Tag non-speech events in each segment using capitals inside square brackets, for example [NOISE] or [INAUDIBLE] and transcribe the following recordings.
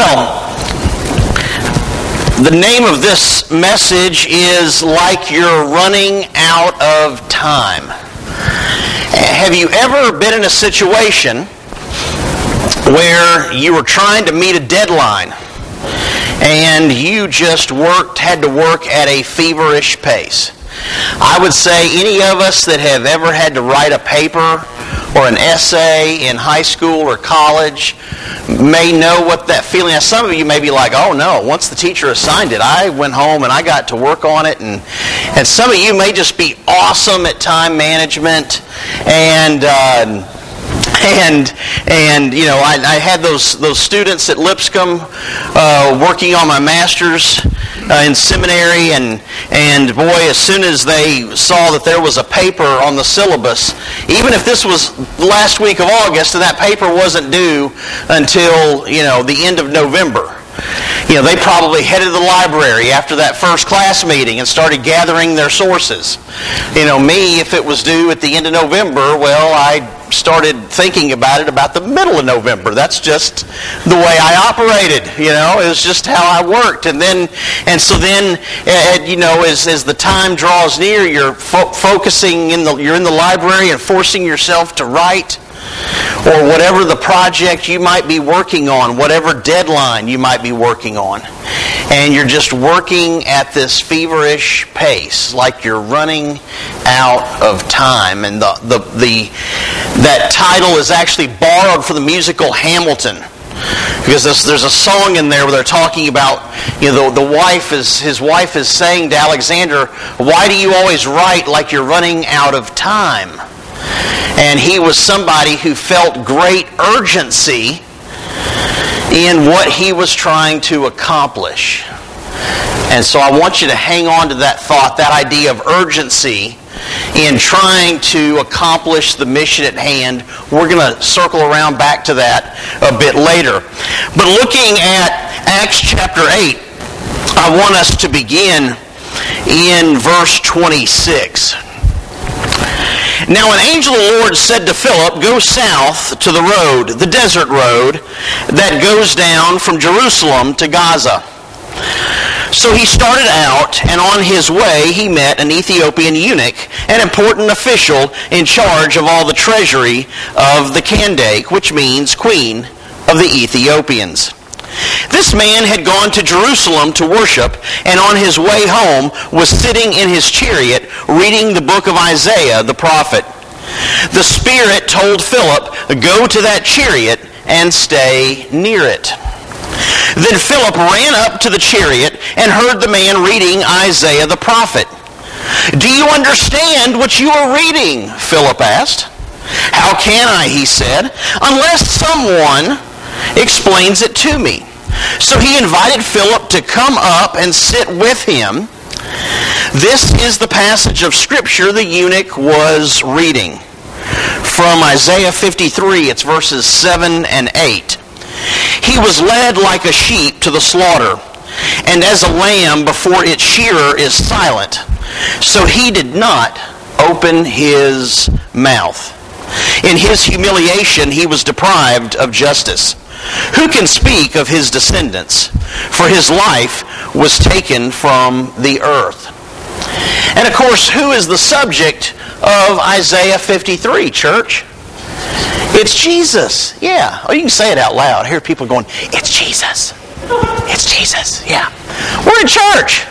Well, the name of this message is Like You're Running Out of Time. Have you ever been in a situation where you were trying to meet a deadline and you just worked, had to work at a feverish pace? I would say any of us that have ever had to write a paper or an essay in high school or college may know what that feeling is. Some of you may be like, oh no, once the teacher assigned it, I went home and I got to work on it. And, and some of you may just be awesome at time management and. Uh, [LAUGHS] and and you know I, I, had those those students at Lipscomb uh, working on my master's uh, in seminary, and and boy, as soon as they saw that there was a paper on the syllabus, even if this was last week of August and that paper wasn't due until you know the end of November you know, they probably headed to the library after that first class meeting and started gathering their sources. You know, me, if it was due at the end of November, well, I started thinking about it about the middle of November. That's just the way I operated, you know. It was just how I worked. And then, and so then, you know, as, as the time draws near, you're fo- focusing in the, you're in the library and forcing yourself to write or whatever the project you might be working on, whatever deadline you might be working on. And you're just working at this feverish pace, like you're running out of time. And the, the, the, that title is actually borrowed from the musical Hamilton because there's, there's, a song in there where they're talking about you know the, the wife is his wife is saying to alexander why do you always write like you're running out of time and he was somebody who felt great urgency in what he was trying to accomplish. And so I want you to hang on to that thought, that idea of urgency in trying to accomplish the mission at hand. We're going to circle around back to that a bit later. But looking at Acts chapter 8, I want us to begin in verse 26. Now an angel of the Lord said to Philip, Go south to the road, the desert road, that goes down from Jerusalem to Gaza. So he started out, and on his way he met an Ethiopian eunuch, an important official in charge of all the treasury of the Kandake, which means queen of the Ethiopians. This man had gone to Jerusalem to worship, and on his way home was sitting in his chariot reading the book of Isaiah the prophet. The Spirit told Philip, Go to that chariot and stay near it. Then Philip ran up to the chariot and heard the man reading Isaiah the prophet. Do you understand what you are reading? Philip asked. How can I, he said, unless someone explains it to me. So he invited Philip to come up and sit with him. This is the passage of Scripture the eunuch was reading. From Isaiah 53, it's verses 7 and 8. He was led like a sheep to the slaughter, and as a lamb before its shearer is silent, so he did not open his mouth. In his humiliation, he was deprived of justice. Who can speak of his descendants? For his life was taken from the earth. And of course, who is the subject of Isaiah 53, church? It's Jesus. Yeah. Oh, you can say it out loud. I hear people going, It's Jesus. It's Jesus. Yeah. We're in church.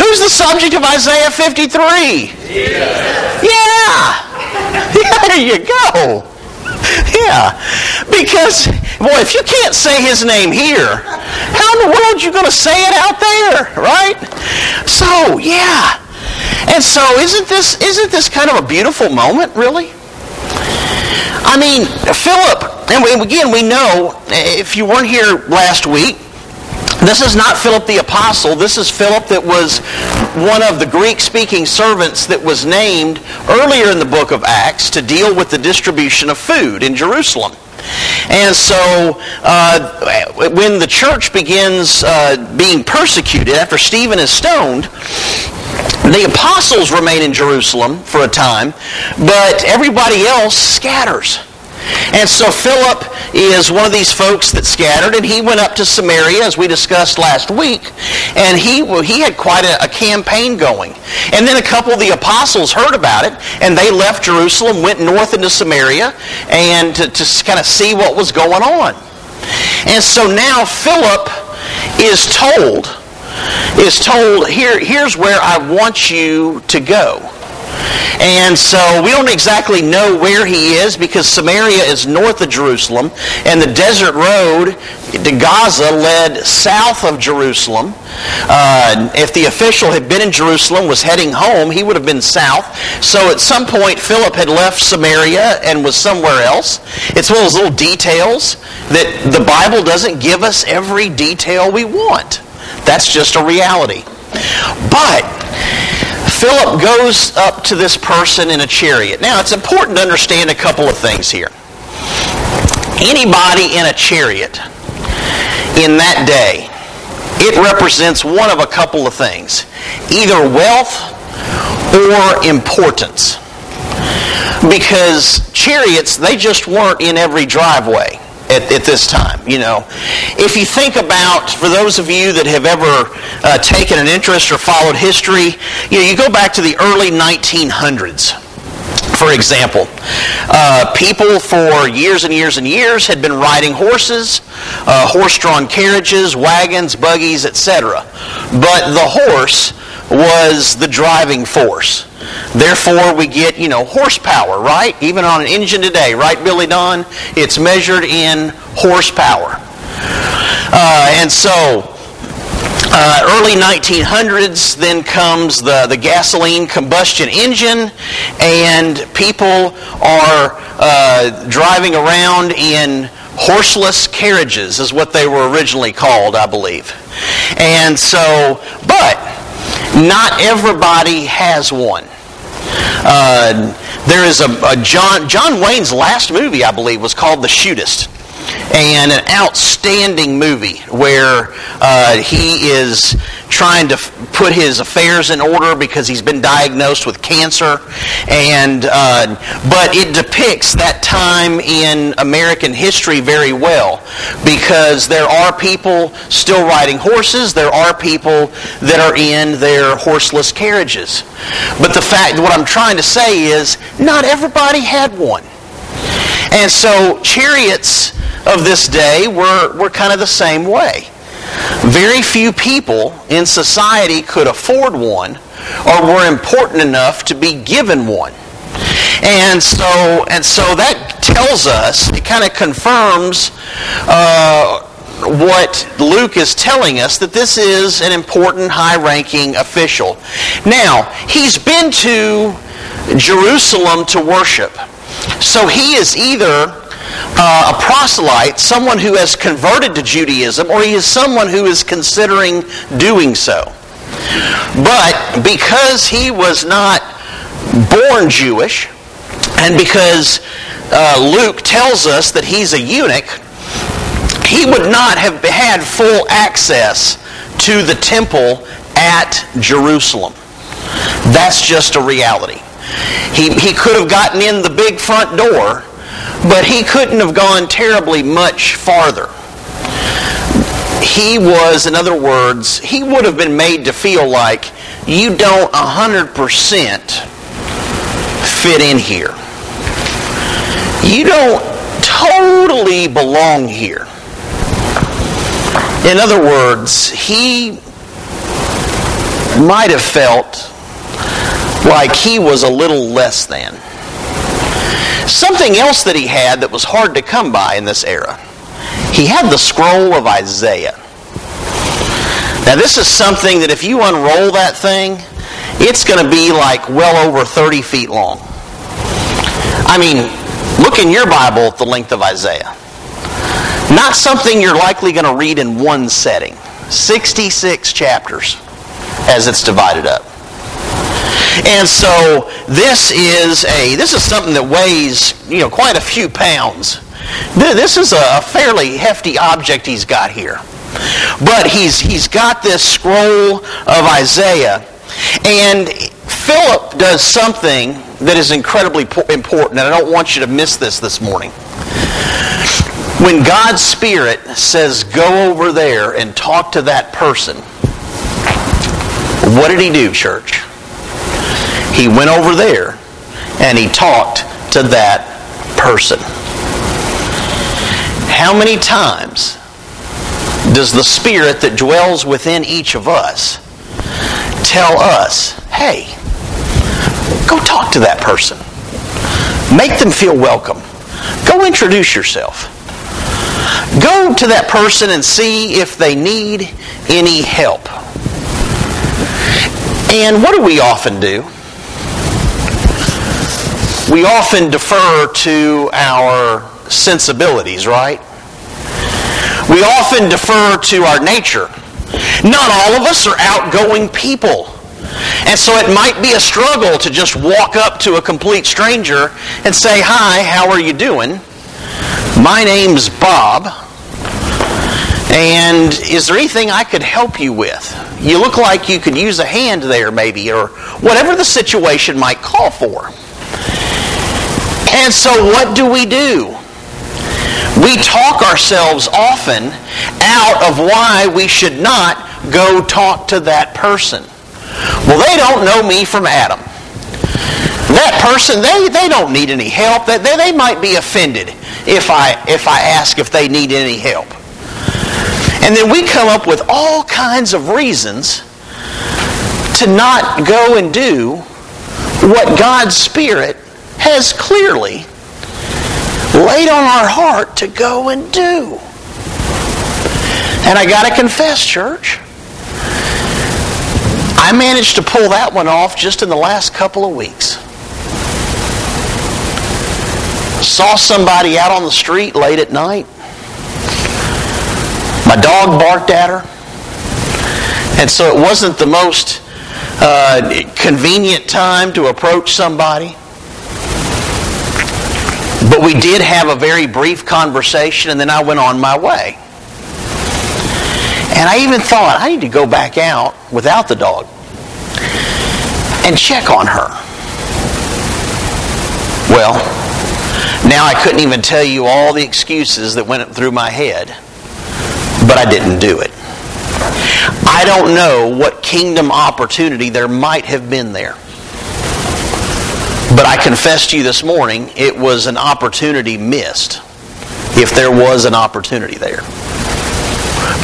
Who's the subject of Isaiah 53? Jesus. Yeah. [LAUGHS] Yeah, there you go. Yeah. Because, boy, if you can't say his name here, how in the world are you going to say it out there, right? So, yeah. And so isn't this isn't this kind of a beautiful moment, really? I mean, Philip, and again, we know, if you weren't here last week, this is not Philip the apostle. This is Philip that was one of the Greek-speaking servants that was named earlier in the book of Acts to deal with the distribution of food in Jerusalem. And so uh, when the church begins uh, being persecuted after Stephen is stoned, the apostles remain in Jerusalem for a time, but everybody else scatters. And so Philip is one of these folks that scattered, and he went up to Samaria, as we discussed last week, and he, he had quite a, a campaign going. And then a couple of the apostles heard about it, and they left Jerusalem, went north into Samaria, and to, to kind of see what was going on. And so now Philip is told, is told, here, here's where I want you to go. And so we don't exactly know where he is because Samaria is north of Jerusalem and the desert road to Gaza led south of Jerusalem. Uh, if the official had been in Jerusalem, was heading home, he would have been south. So at some point, Philip had left Samaria and was somewhere else. It's one of those little details that the Bible doesn't give us every detail we want. That's just a reality. But Philip goes up to this person in a chariot. Now, it's important to understand a couple of things here. Anybody in a chariot in that day, it represents one of a couple of things either wealth or importance. Because chariots, they just weren't in every driveway at, at, this time. You know, if you think about, for those of you that have ever uh, taken an interest or followed history, you know, you go back to the early 1900s. For example, uh, people for years and years and years had been riding horses, uh, horse-drawn carriages, wagons, buggies, etc. But the horse was the driving force. Therefore, we get, you know, horsepower, right? Even on an engine today, right, Billy Don? It's measured in horsepower. Uh, and so, uh, early 1900s, then comes the, the gasoline combustion engine, and people are uh, driving around in horseless carriages, is what they were originally called, I believe. And so, but not everybody has one. Uh, there is a, a, John John Wayne's last movie, I believe, was called The Shootist and an outstanding movie where uh, he is trying to put his affairs in order because he's been diagnosed with cancer. And uh, but it depicts that time in American history very well because there are people still riding horses. There are people that are in their horseless carriages. But the fact, what I'm trying to say is, not everybody had one. And so chariots of this day were, were kind of the same way. Very few people in society could afford one or were important enough to be given one. And so, and so that tells us, it kind of confirms uh, what Luke is telling us that this is an important high ranking official. Now, he's been to Jerusalem to worship. So he is either uh, a proselyte, someone who has converted to Judaism, or he is someone who is considering doing so. But because he was not born Jewish, and because uh, Luke tells us that he's a eunuch, he would not have had full access to the temple at Jerusalem. That's just a reality. He, he could have gotten in the big front door, but he couldn't have gone terribly much farther. He was, in other words, he would have been made to feel like you don't 100% fit in here. You don't totally belong here. In other words, he might have felt like he was a little less than. Something else that he had that was hard to come by in this era. He had the scroll of Isaiah. Now, this is something that if you unroll that thing, it's going to be like well over 30 feet long. I mean, look in your Bible at the length of Isaiah. Not something you're likely going to read in one setting. 66 chapters as it's divided up. And so this is a this is something that weighs you know quite a few pounds. This is a fairly hefty object he's got here. But he's he's got this scroll of Isaiah, and Philip does something that is incredibly important, and I don't want you to miss this this morning. When God's Spirit says, go over there and talk to that person, what did he do, church? He went over there and he talked to that person. How many times does the Spirit that dwells within each of us tell us, hey, go talk to that person? Make them feel welcome. Go introduce yourself. Go to that person and see if they need any help. And what do we often do? We often defer to our sensibilities, right? We often defer to our nature. Not all of us are outgoing people. And so it might be a struggle to just walk up to a complete stranger and say, Hi, how are you doing? My name's Bob. And is there anything I could help you with? You look like you could use a hand there, maybe, or whatever the situation might call for. And so, what do we do? We talk ourselves often out of why we should not go talk to that person. Well, they don't know me from Adam. That person, they, they don't need any help. They, they, might be offended if I, if I ask if they need any help. And then we come up with all kinds of reasons to not go and do what God's Spirit has clearly laid on our heart to go and do. And I got to confess, church, I managed to pull that one off just in the last couple of weeks. Saw somebody out on the street late at night. My dog barked at her. And so it wasn't the most uh, convenient time to approach somebody. But we did have a very brief conversation, and then I went on my way. And I even thought, I need to go back out without the dog and check on her. Well, now I couldn't even tell you all the excuses that went through my head, but I didn't do it. I don't know what kingdom opportunity there might have been there. But I confess to you this morning, it was an opportunity missed, if there was an opportunity there.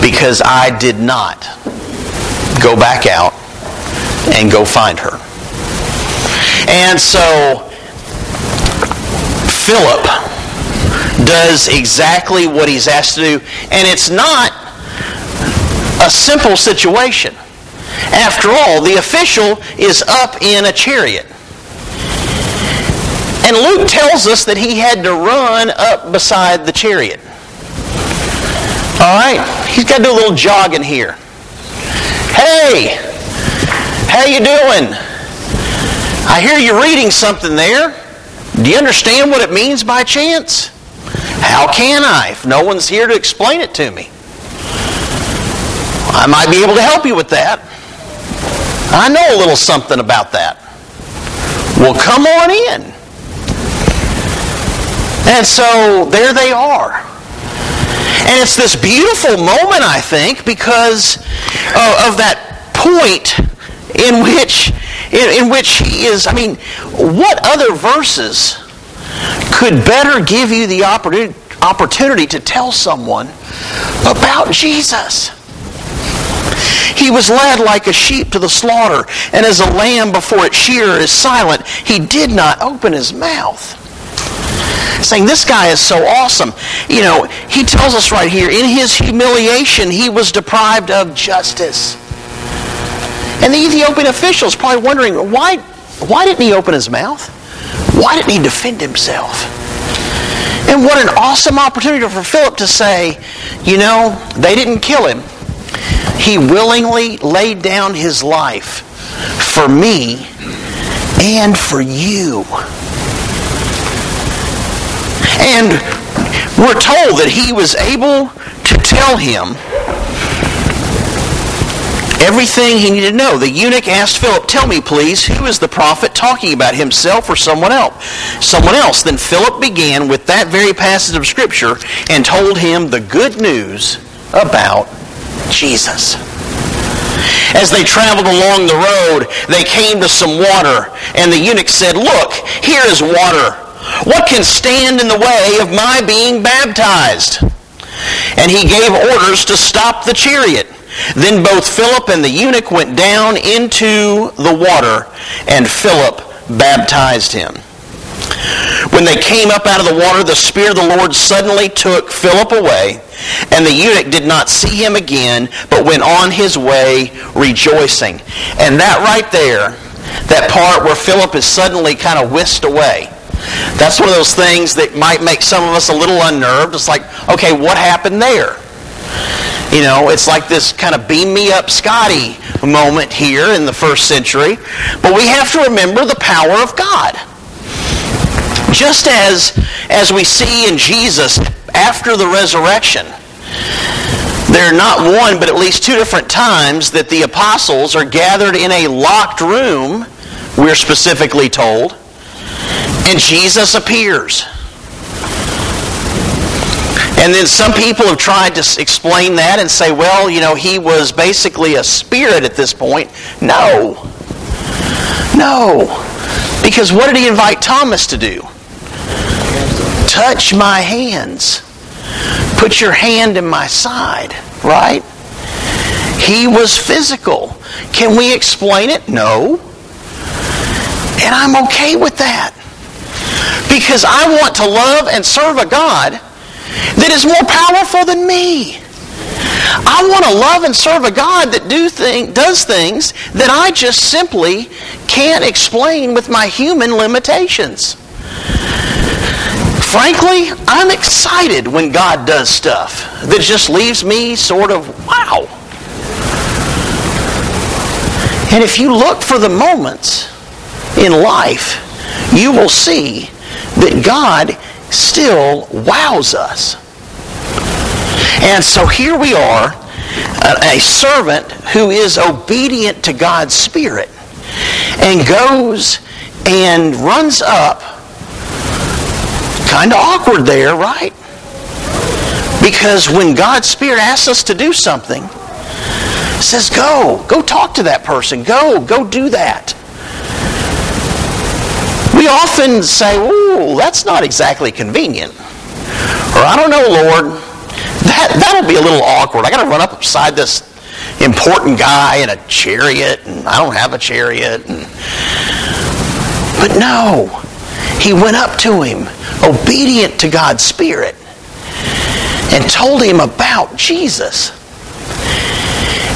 Because I did not go back out and go find her. And so, Philip does exactly what he's asked to do, and it's not a simple situation. After all, the official is up in a chariot. And Luke tells us that he had to run up beside the chariot. All right, he's got to do a little jogging here. Hey, how you doing? I hear you're reading something there. Do you understand what it means by chance? How can I if no one's here to explain it to me? I might be able to help you with that. I know a little something about that. Well, come on in. And so there they are. And it's this beautiful moment, I think, because of, of that point in which in, in which he is. I mean, what other verses could better give you the opportunity, opportunity to tell someone about Jesus? He was led like a sheep to the slaughter, and as a lamb before its shearer is silent, he did not open his mouth saying this guy is so awesome. You know, he tells us right here, in his humiliation, he was deprived of justice. And the Ethiopian officials probably wondering, why, why didn't he open his mouth? Why didn't he defend himself? And what an awesome opportunity for Philip to say, you know, they didn't kill him. He willingly laid down his life for me and for you. And we're told that he was able to tell him everything he needed to know. The eunuch asked Philip, Tell me, please, who is the prophet talking about, himself or someone else? Someone else. Then Philip began with that very passage of Scripture and told him the good news about Jesus. As they traveled along the road, they came to some water, and the eunuch said, Look, here is water. What can stand in the way of my being baptized? And he gave orders to stop the chariot. Then both Philip and the eunuch went down into the water, and Philip baptized him. When they came up out of the water, the Spirit of the Lord suddenly took Philip away, and the eunuch did not see him again, but went on his way rejoicing. And that right there, that part where Philip is suddenly kind of whisked away, that's one of those things that might make some of us a little unnerved. It's like, okay, what happened there? You know, it's like this kind of beam me up Scotty moment here in the first century. But we have to remember the power of God. Just as, as we see in Jesus after the resurrection, there are not one, but at least two different times that the apostles are gathered in a locked room, we're specifically told, and Jesus appears. And then some people have tried to explain that and say, well, you know, he was basically a spirit at this point. No. No. Because what did he invite Thomas to do? Touch my hands. Put your hand in my side, right? He was physical. Can we explain it? No. And I'm okay with that. Because I want to love and serve a God that is more powerful than me. I want to love and serve a God that do thing, does things that I just simply can't explain with my human limitations. Frankly, I'm excited when God does stuff that just leaves me sort of, wow. And if you look for the moments in life, you will see that God still wows us. And so here we are, a, servant who is obedient to God's Spirit and goes and runs up. Kind of awkward there, right? Because when God's Spirit asks us to do something, says, go, go talk to that person, go, go do that. We often say, "Oh, that's not exactly convenient," or "I don't know, Lord, that that'll be a little awkward. I got to run up beside this important guy in a chariot, and I don't have a chariot." And... But no, he went up to him, obedient to God's Spirit, and told him about Jesus.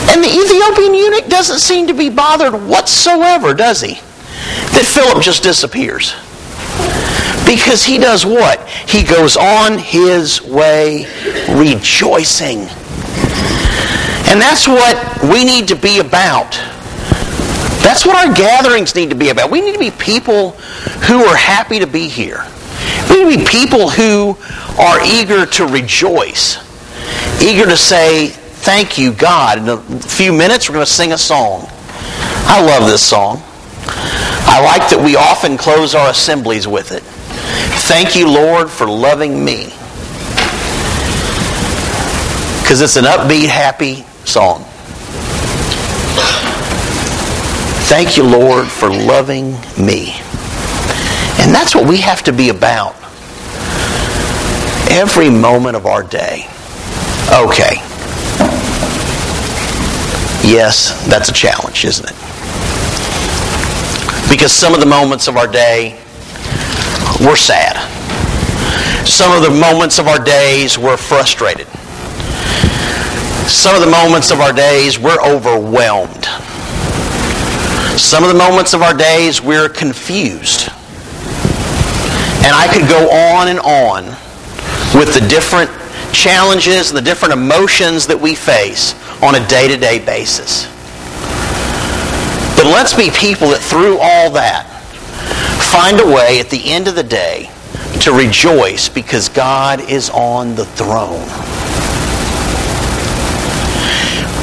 And the Ethiopian eunuch doesn't seem to be bothered whatsoever, does he? That Philip just disappears. Because he does what? He goes on his way rejoicing. And that's what we need to be about. That's what our gatherings need to be about. We need to be people who are happy to be here. We need to be people who are eager to rejoice, eager to say, Thank you, God. In a few minutes, we're going to sing a song. I love this song. I like that we often close our assemblies with it. Thank you, Lord, for loving me. Because it's an upbeat, happy song. Thank you, Lord, for loving me. And that's what we have to be about every moment of our day. Okay. Yes, that's a challenge, isn't it? Because some of the moments of our day were sad. Some of the moments of our days were frustrated. Some of the moments of our days we're overwhelmed. Some of the moments of our days we're confused. And I could go on and on with the different challenges and the different emotions that we face on a day-to-day basis. But let's be people that through all that find a way at the end of the day to rejoice because God is on the throne.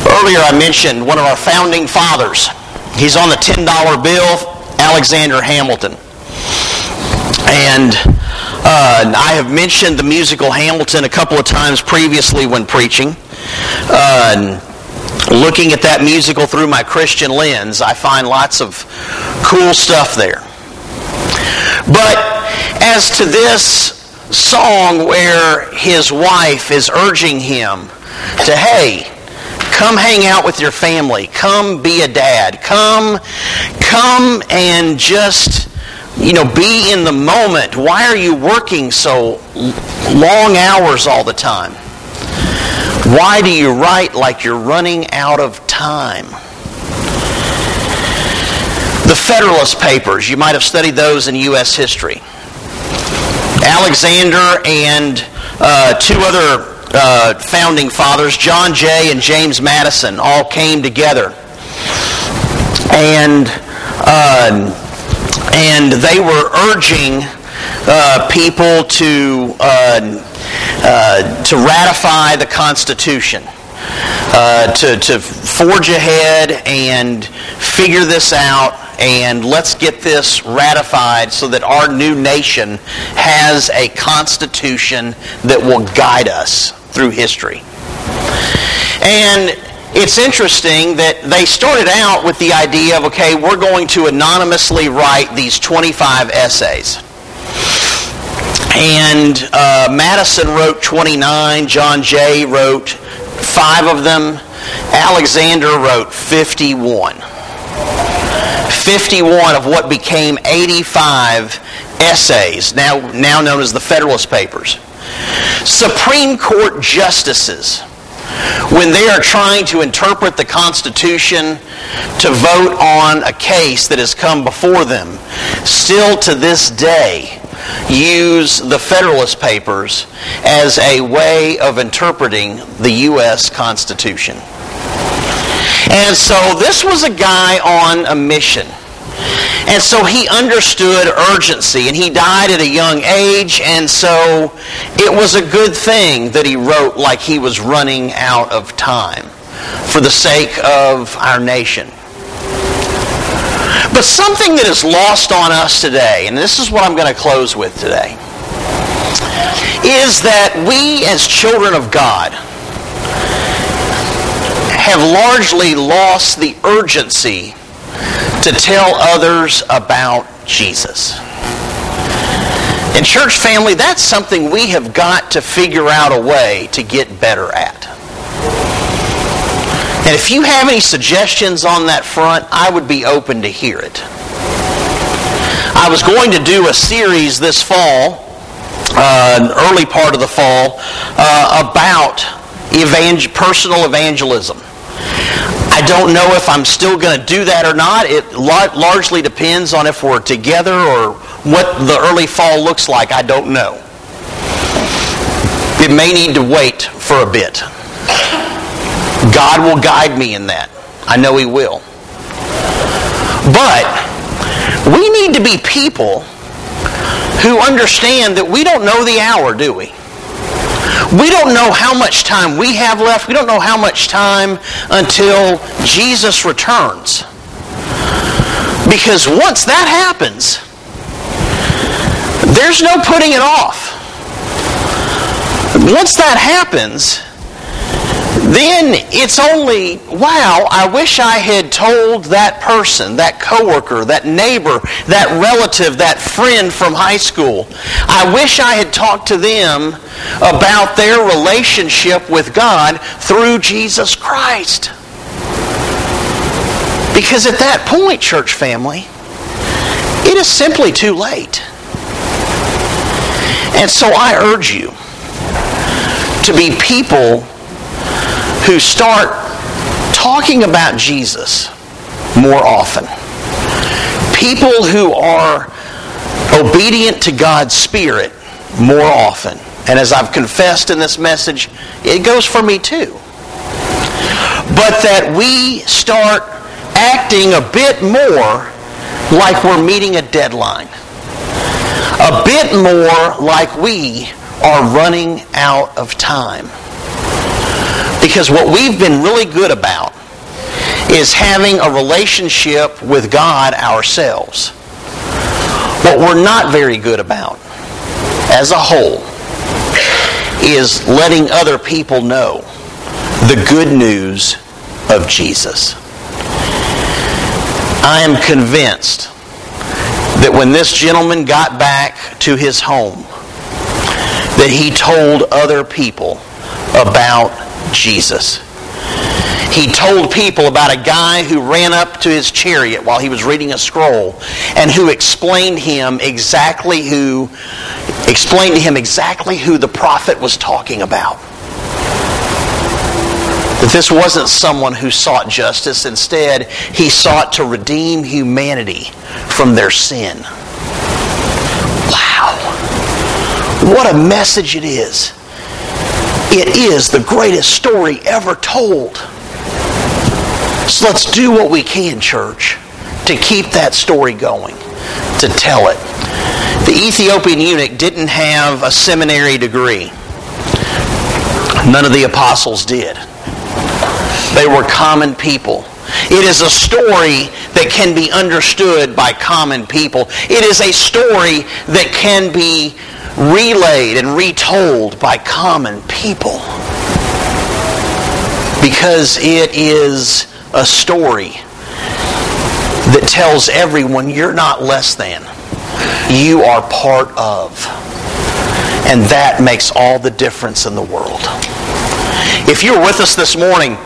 Earlier I mentioned one of our founding fathers. He's on the $10 bill, Alexander Hamilton. And uh, I have mentioned the musical Hamilton a couple of times previously when preaching. Uh, looking at that musical through my Christian lens, I find lots of cool stuff there. But as to this song where his wife is urging him to, hey, come hang out with your family, come be a dad, come, come and just, you know, be in the moment. Why are you working so long hours all the time? Why do you write like you're running out of time? The Federalist Papers, you might have studied those in U.S. history. Alexander and uh, two other uh, founding fathers, John Jay and James Madison, all came together. And, uh, and they were urging uh, people to, uh, to ratify the Constitution. Uh, to, to forge ahead and figure this out and let's get this ratified so that our new nation has a constitution that will guide us through history. And it's interesting that they started out with the idea of, okay, we're going to anonymously write these 25 essays. And uh, Madison wrote 29, John Jay wrote five of them, Alexander wrote 51. 51 of what became 85 essays, now, now known as the Federalist Papers. Supreme Court justices, when they are trying to interpret the Constitution to vote on a case that has come before them, still to this day use the Federalist Papers as a way of interpreting the U.S. Constitution. And so this was a guy on a mission. And so he understood urgency, and he died at a young age, and so it was a good thing that he wrote like he was running out of time for the sake of our nation. But something that is lost on us today, and this is what I'm going to close with today, is that we as children of God have largely lost the urgency to tell others about Jesus. In church family, that's something we have got to figure out a way to get better at. And if you have any suggestions on that front, I would be open to hear it. I was going to do a series this fall, uh, early part of the fall, uh, about evangel- personal evangelism. I don't know if I'm still going to do that or not. It largely depends on if we're together or what the early fall looks like. I don't know. It may need to wait for a bit. God will guide me in that. I know He will. But we need to be people who understand that we don't know the hour, do we? We don't know how much time we have left. We don't know how much time until Jesus returns. Because once that happens, there's no putting it off. Once that happens, then it's only, wow, I wish I had told that person, that coworker, that neighbor, that relative, that friend from high school. I wish I had talked to them about their relationship with God through Jesus Christ. Because at that point, church family, it is simply too late. And so I urge you to be people who start talking about Jesus more often. People who are obedient to God's Spirit more often. And as I've confessed in this message, it goes for me too. But that we start acting a bit more like we're meeting a deadline. A bit more like we are running out of time. Because what we've been really good about is having a relationship with God ourselves. What we're not very good about as a whole is letting other people know the good news of Jesus. I am convinced that when this gentleman got back to his home, that he told other people about Jesus. He told people about a guy who ran up to his chariot while he was reading a scroll and who explained him exactly who explained to him exactly who the prophet was talking about. That this wasn't someone who sought justice. Instead, he sought to redeem humanity from their sin. Wow. What a message it is. It is the greatest story ever told. So let's do what we can, church, to keep that story going, to tell it. The Ethiopian eunuch didn't have a seminary degree. None of the apostles did. They were common people. It is a story that can be understood by common people. It is a story that can be relayed and retold by common people. Because it is a story that tells everyone you're not less than. You are part of. And that makes all the difference in the world. If you're with us this morning